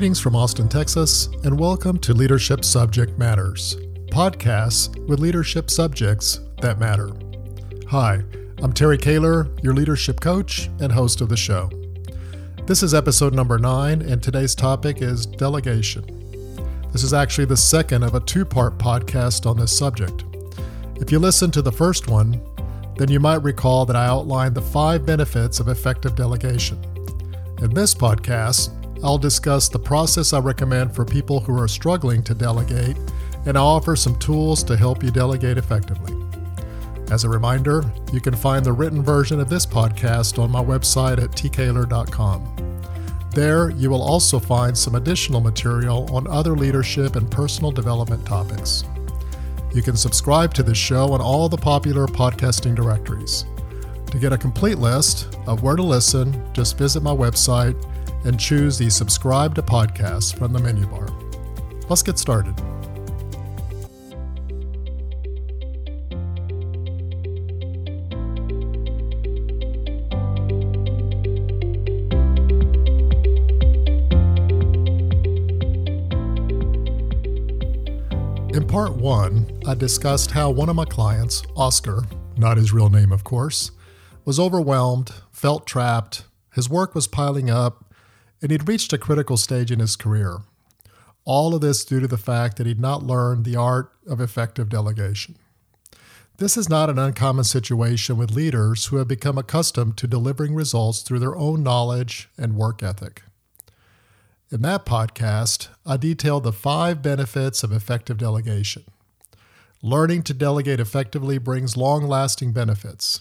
Greetings from Austin, Texas, and welcome to Leadership Subject Matters, podcasts with leadership subjects that matter. Hi, I'm Terry Kaler, your leadership coach and host of the show. This is episode number nine, and today's topic is delegation. This is actually the second of a two part podcast on this subject. If you listened to the first one, then you might recall that I outlined the five benefits of effective delegation. In this podcast, I'll discuss the process I recommend for people who are struggling to delegate, and I'll offer some tools to help you delegate effectively. As a reminder, you can find the written version of this podcast on my website at tkaler.com. There, you will also find some additional material on other leadership and personal development topics. You can subscribe to this show on all the popular podcasting directories. To get a complete list of where to listen, just visit my website and choose the subscribe to podcasts from the menu bar. Let's get started. In part one, I discussed how one of my clients, Oscar, not his real name, of course, was overwhelmed, felt trapped, his work was piling up, and he'd reached a critical stage in his career. All of this due to the fact that he'd not learned the art of effective delegation. This is not an uncommon situation with leaders who have become accustomed to delivering results through their own knowledge and work ethic. In that podcast, I detailed the five benefits of effective delegation. Learning to delegate effectively brings long lasting benefits.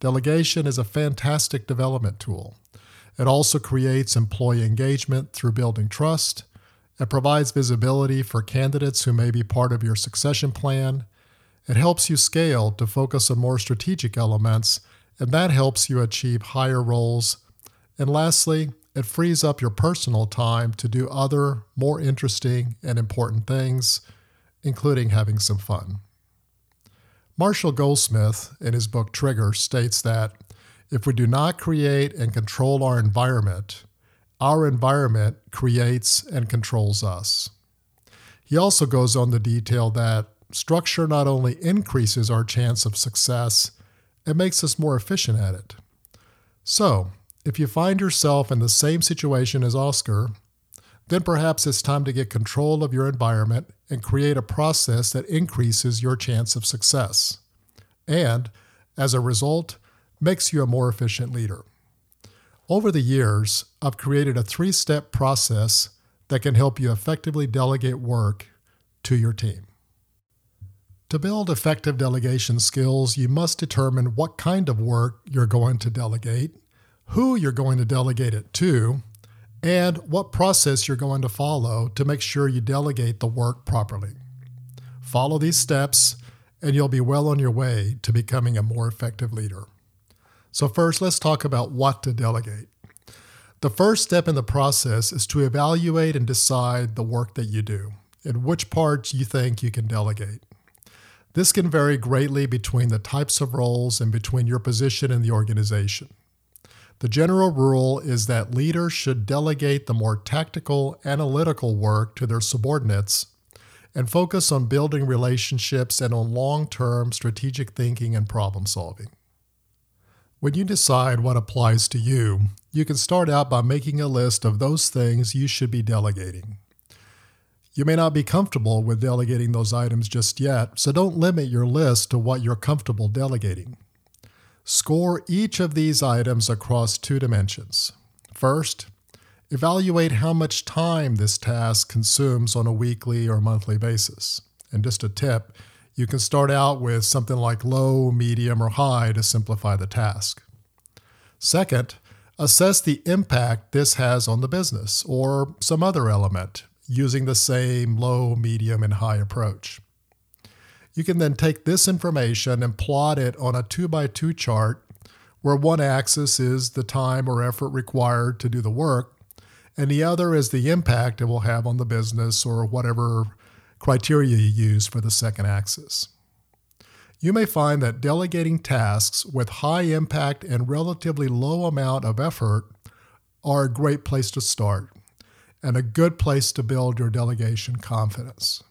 Delegation is a fantastic development tool. It also creates employee engagement through building trust. It provides visibility for candidates who may be part of your succession plan. It helps you scale to focus on more strategic elements, and that helps you achieve higher roles. And lastly, it frees up your personal time to do other, more interesting and important things, including having some fun. Marshall Goldsmith, in his book Trigger, states that if we do not create and control our environment, our environment creates and controls us. He also goes on to detail that structure not only increases our chance of success, it makes us more efficient at it. So, if you find yourself in the same situation as Oscar, then perhaps it's time to get control of your environment and create a process that increases your chance of success. And, as a result, makes you a more efficient leader. Over the years, I've created a three step process that can help you effectively delegate work to your team. To build effective delegation skills, you must determine what kind of work you're going to delegate, who you're going to delegate it to, and what process you're going to follow to make sure you delegate the work properly. Follow these steps, and you'll be well on your way to becoming a more effective leader. So, first, let's talk about what to delegate. The first step in the process is to evaluate and decide the work that you do and which parts you think you can delegate. This can vary greatly between the types of roles and between your position in the organization. The general rule is that leaders should delegate the more tactical, analytical work to their subordinates and focus on building relationships and on long term strategic thinking and problem solving. When you decide what applies to you, you can start out by making a list of those things you should be delegating. You may not be comfortable with delegating those items just yet, so don't limit your list to what you're comfortable delegating. Score each of these items across two dimensions. First, evaluate how much time this task consumes on a weekly or monthly basis. And just a tip, you can start out with something like low, medium, or high to simplify the task. Second, assess the impact this has on the business or some other element using the same low, medium, and high approach. You can then take this information and plot it on a 2 by 2 chart where one axis is the time or effort required to do the work, and the other is the impact it will have on the business or whatever criteria you use for the second axis. You may find that delegating tasks with high impact and relatively low amount of effort are a great place to start. and a good place to build your delegation confidence.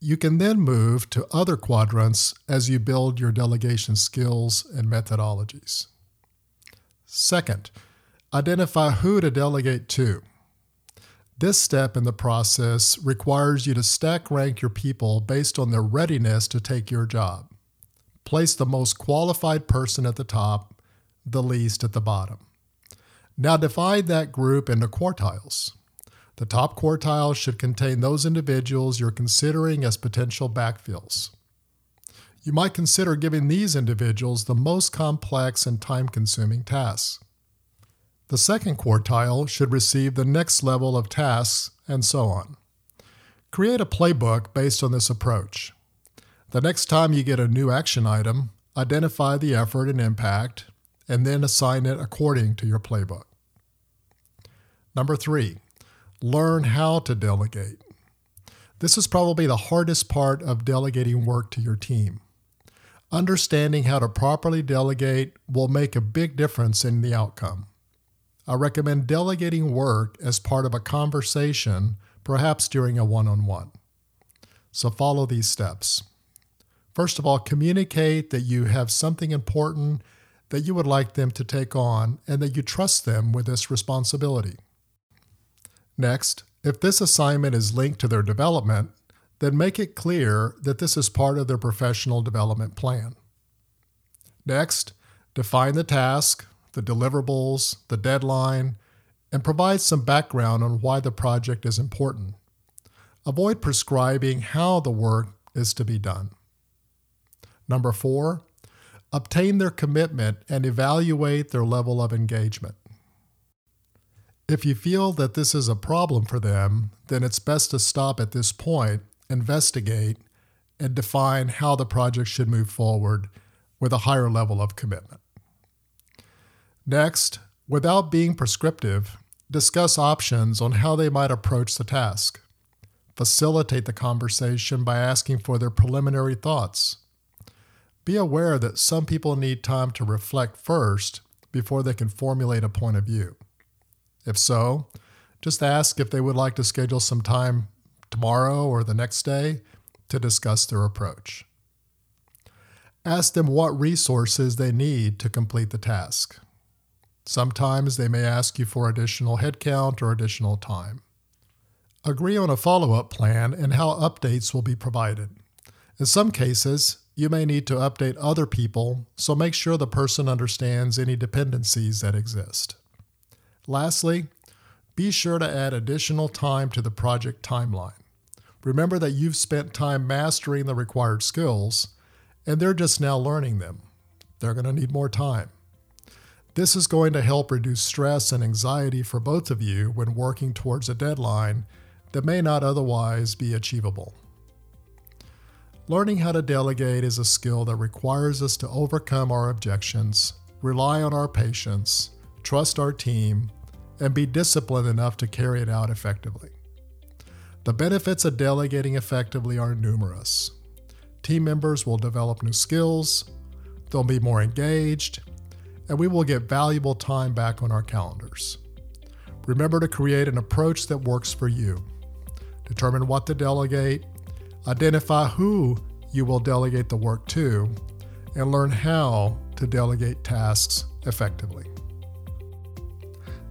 You can then move to other quadrants as you build your delegation skills and methodologies. Second, identify who to delegate to. This step in the process requires you to stack rank your people based on their readiness to take your job. Place the most qualified person at the top, the least at the bottom. Now divide that group into quartiles. The top quartile should contain those individuals you're considering as potential backfills. You might consider giving these individuals the most complex and time consuming tasks. The second quartile should receive the next level of tasks, and so on. Create a playbook based on this approach. The next time you get a new action item, identify the effort and impact, and then assign it according to your playbook. Number three, learn how to delegate. This is probably the hardest part of delegating work to your team. Understanding how to properly delegate will make a big difference in the outcome. I recommend delegating work as part of a conversation, perhaps during a one on one. So follow these steps. First of all, communicate that you have something important that you would like them to take on and that you trust them with this responsibility. Next, if this assignment is linked to their development, then make it clear that this is part of their professional development plan. Next, define the task, the deliverables, the deadline, and provide some background on why the project is important. Avoid prescribing how the work is to be done. Number four, obtain their commitment and evaluate their level of engagement. If you feel that this is a problem for them, then it's best to stop at this point, investigate, and define how the project should move forward with a higher level of commitment. Next, without being prescriptive, discuss options on how they might approach the task. Facilitate the conversation by asking for their preliminary thoughts. Be aware that some people need time to reflect first before they can formulate a point of view. If so, just ask if they would like to schedule some time tomorrow or the next day to discuss their approach. Ask them what resources they need to complete the task. Sometimes they may ask you for additional headcount or additional time. Agree on a follow up plan and how updates will be provided. In some cases, you may need to update other people, so make sure the person understands any dependencies that exist. Lastly, be sure to add additional time to the project timeline. Remember that you've spent time mastering the required skills, and they're just now learning them. They're going to need more time. This is going to help reduce stress and anxiety for both of you when working towards a deadline that may not otherwise be achievable. Learning how to delegate is a skill that requires us to overcome our objections, rely on our patience, trust our team, and be disciplined enough to carry it out effectively. The benefits of delegating effectively are numerous. Team members will develop new skills, they'll be more engaged, and we will get valuable time back on our calendars. Remember to create an approach that works for you. Determine what to delegate, identify who you will delegate the work to, and learn how to delegate tasks effectively.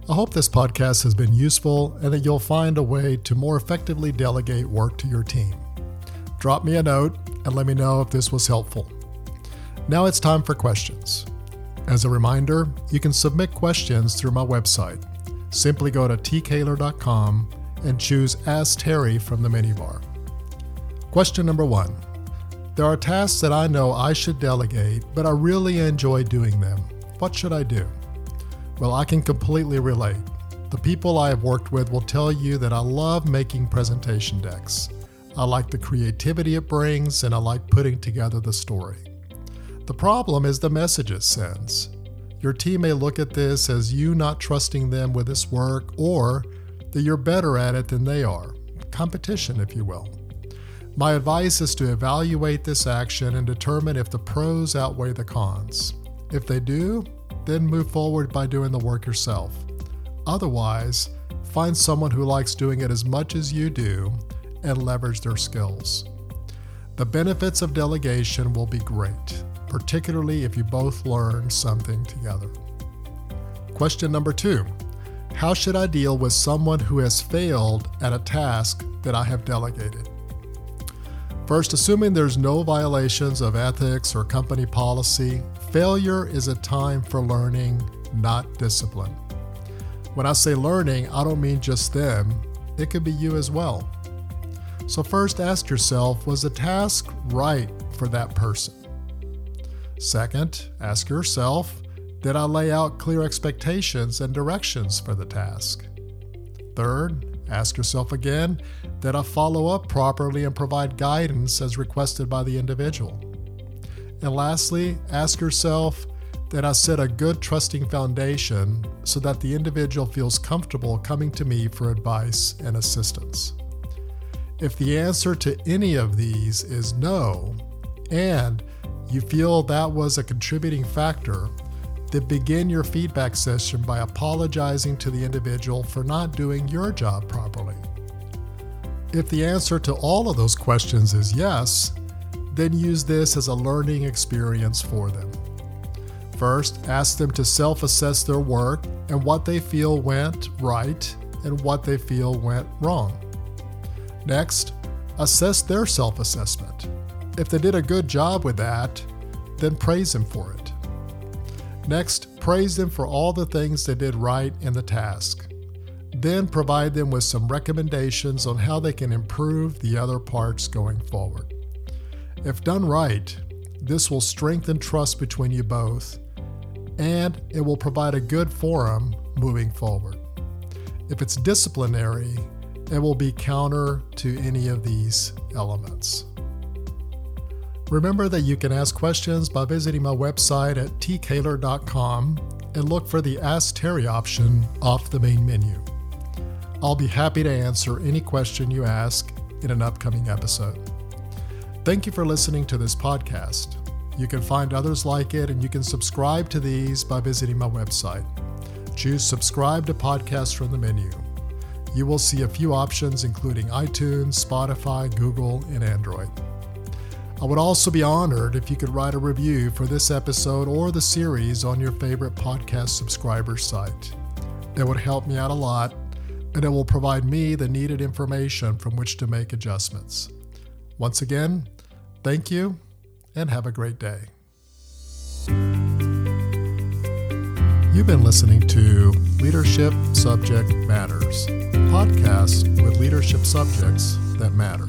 I hope this podcast has been useful and that you'll find a way to more effectively delegate work to your team. Drop me a note and let me know if this was helpful. Now it's time for questions. As a reminder, you can submit questions through my website. Simply go to tkaler.com and choose Ask Terry from the menu bar. Question number one There are tasks that I know I should delegate, but I really enjoy doing them. What should I do? Well, I can completely relate. The people I have worked with will tell you that I love making presentation decks. I like the creativity it brings, and I like putting together the story. The problem is the message it sends. Your team may look at this as you not trusting them with this work or that you're better at it than they are. Competition, if you will. My advice is to evaluate this action and determine if the pros outweigh the cons. If they do, then move forward by doing the work yourself. Otherwise, find someone who likes doing it as much as you do and leverage their skills. The benefits of delegation will be great, particularly if you both learn something together. Question number two How should I deal with someone who has failed at a task that I have delegated? First, assuming there's no violations of ethics or company policy, failure is a time for learning, not discipline. When I say learning, I don't mean just them, it could be you as well. So, first ask yourself was the task right for that person? Second, ask yourself did I lay out clear expectations and directions for the task? Third, ask yourself again did I follow up properly and provide guidance as requested by the individual? And lastly, ask yourself Did I set a good trusting foundation so that the individual feels comfortable coming to me for advice and assistance. If the answer to any of these is no, and you feel that was a contributing factor, then begin your feedback session by apologizing to the individual for not doing your job properly. If the answer to all of those questions is yes, then use this as a learning experience for them. First, ask them to self assess their work and what they feel went right and what they feel went wrong. Next, assess their self assessment. If they did a good job with that, then praise them for it. Next, praise them for all the things they did right in the task. Then provide them with some recommendations on how they can improve the other parts going forward. If done right, this will strengthen trust between you both, and it will provide a good forum moving forward. If it's disciplinary, it will be counter to any of these elements. Remember that you can ask questions by visiting my website at tkaler.com and look for the Ask Terry option off the main menu. I'll be happy to answer any question you ask in an upcoming episode. Thank you for listening to this podcast. You can find others like it and you can subscribe to these by visiting my website. Choose Subscribe to Podcasts from the menu you will see a few options including iTunes, Spotify, Google, and Android. I would also be honored if you could write a review for this episode or the series on your favorite podcast subscriber site. That would help me out a lot, and it will provide me the needed information from which to make adjustments. Once again, thank you and have a great day. You've been listening to Leadership Subject Matters, podcast with leadership subjects that matter.